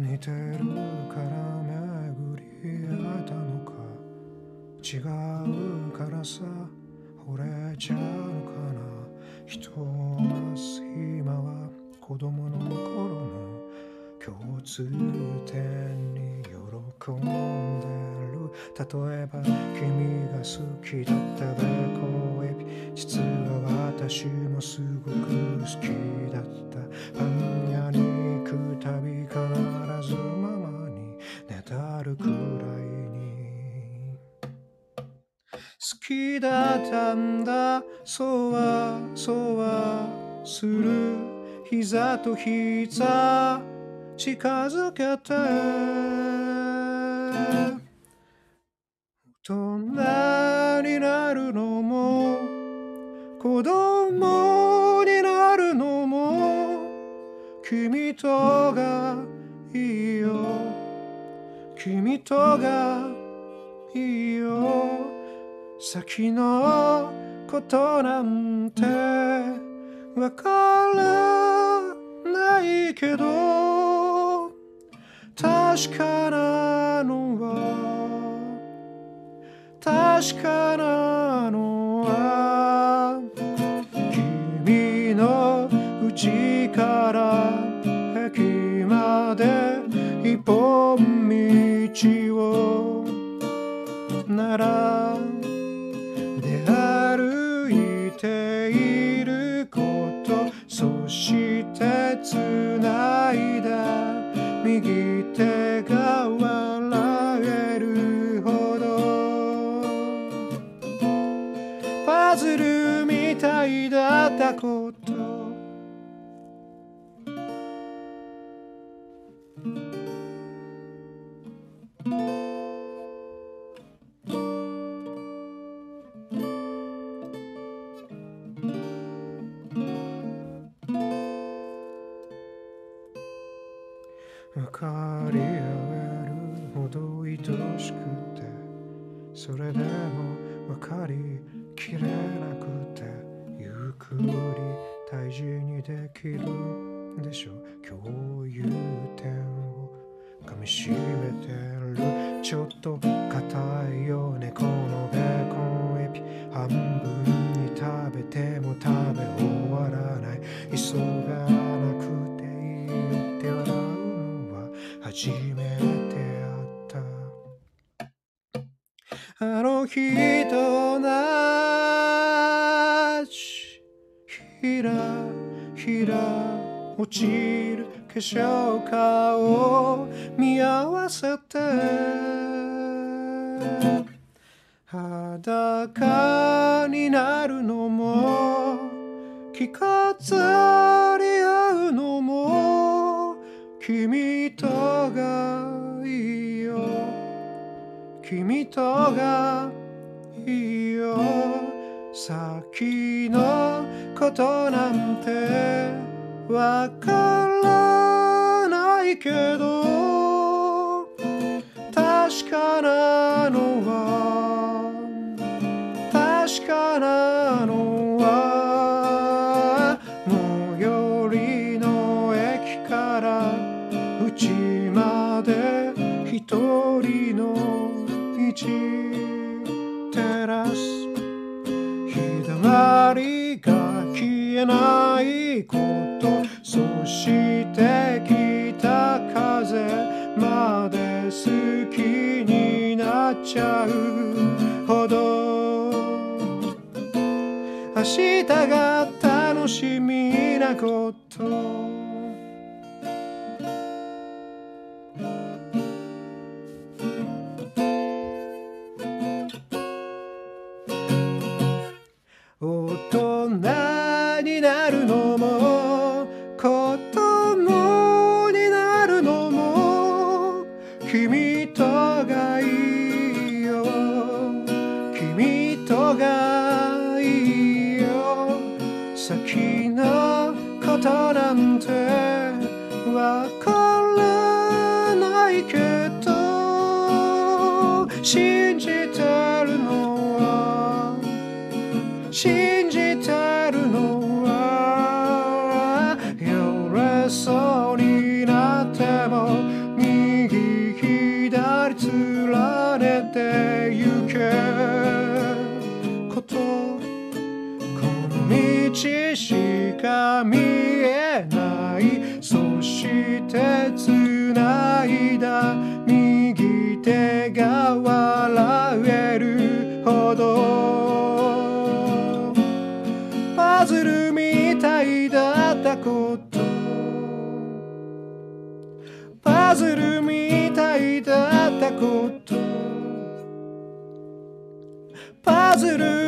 似てるから巡り合えたのか？違うからさ惚れちゃうのかな？人を待つ今は子供の頃の共通点に喜んでる。例えば君が好きだった猫エビ。実は私もすごく好きだった。きだったんだ。そうはそうはする。膝と膝。近づけて。大人になるのも。子供になるのも。君とがいいよ。君とがいいよ。先のことなんてわからないけど確かなのは確かなのは君の家から駅まで一本道を並ん分かり合えるほど愛しくてそれでも分かりきれなくてゆっくり大事にできるでしょう。共有点を噛みしめてる。ちょっと硬いよ猫のベーコンエピ半分に食べても食べ終わらない。急初めて会った。あの日と同じひらひら落ちる化粧顔を見合わせて。裸になるのも着飾り合うのも君君とがいいよ先のことなんてわからないけど確かなのは確かなのは最寄りの駅からうちまで一人照らす日だまりが消えないことそして北風まで好きになっちゃうほど明日が楽しみなこときなことなんてわからないけど信じてるのは信じてるのはか見えない。そして繋いだ。右手が笑えるほど。パズルみたいだったこと。パズルみたいだったこと。パズル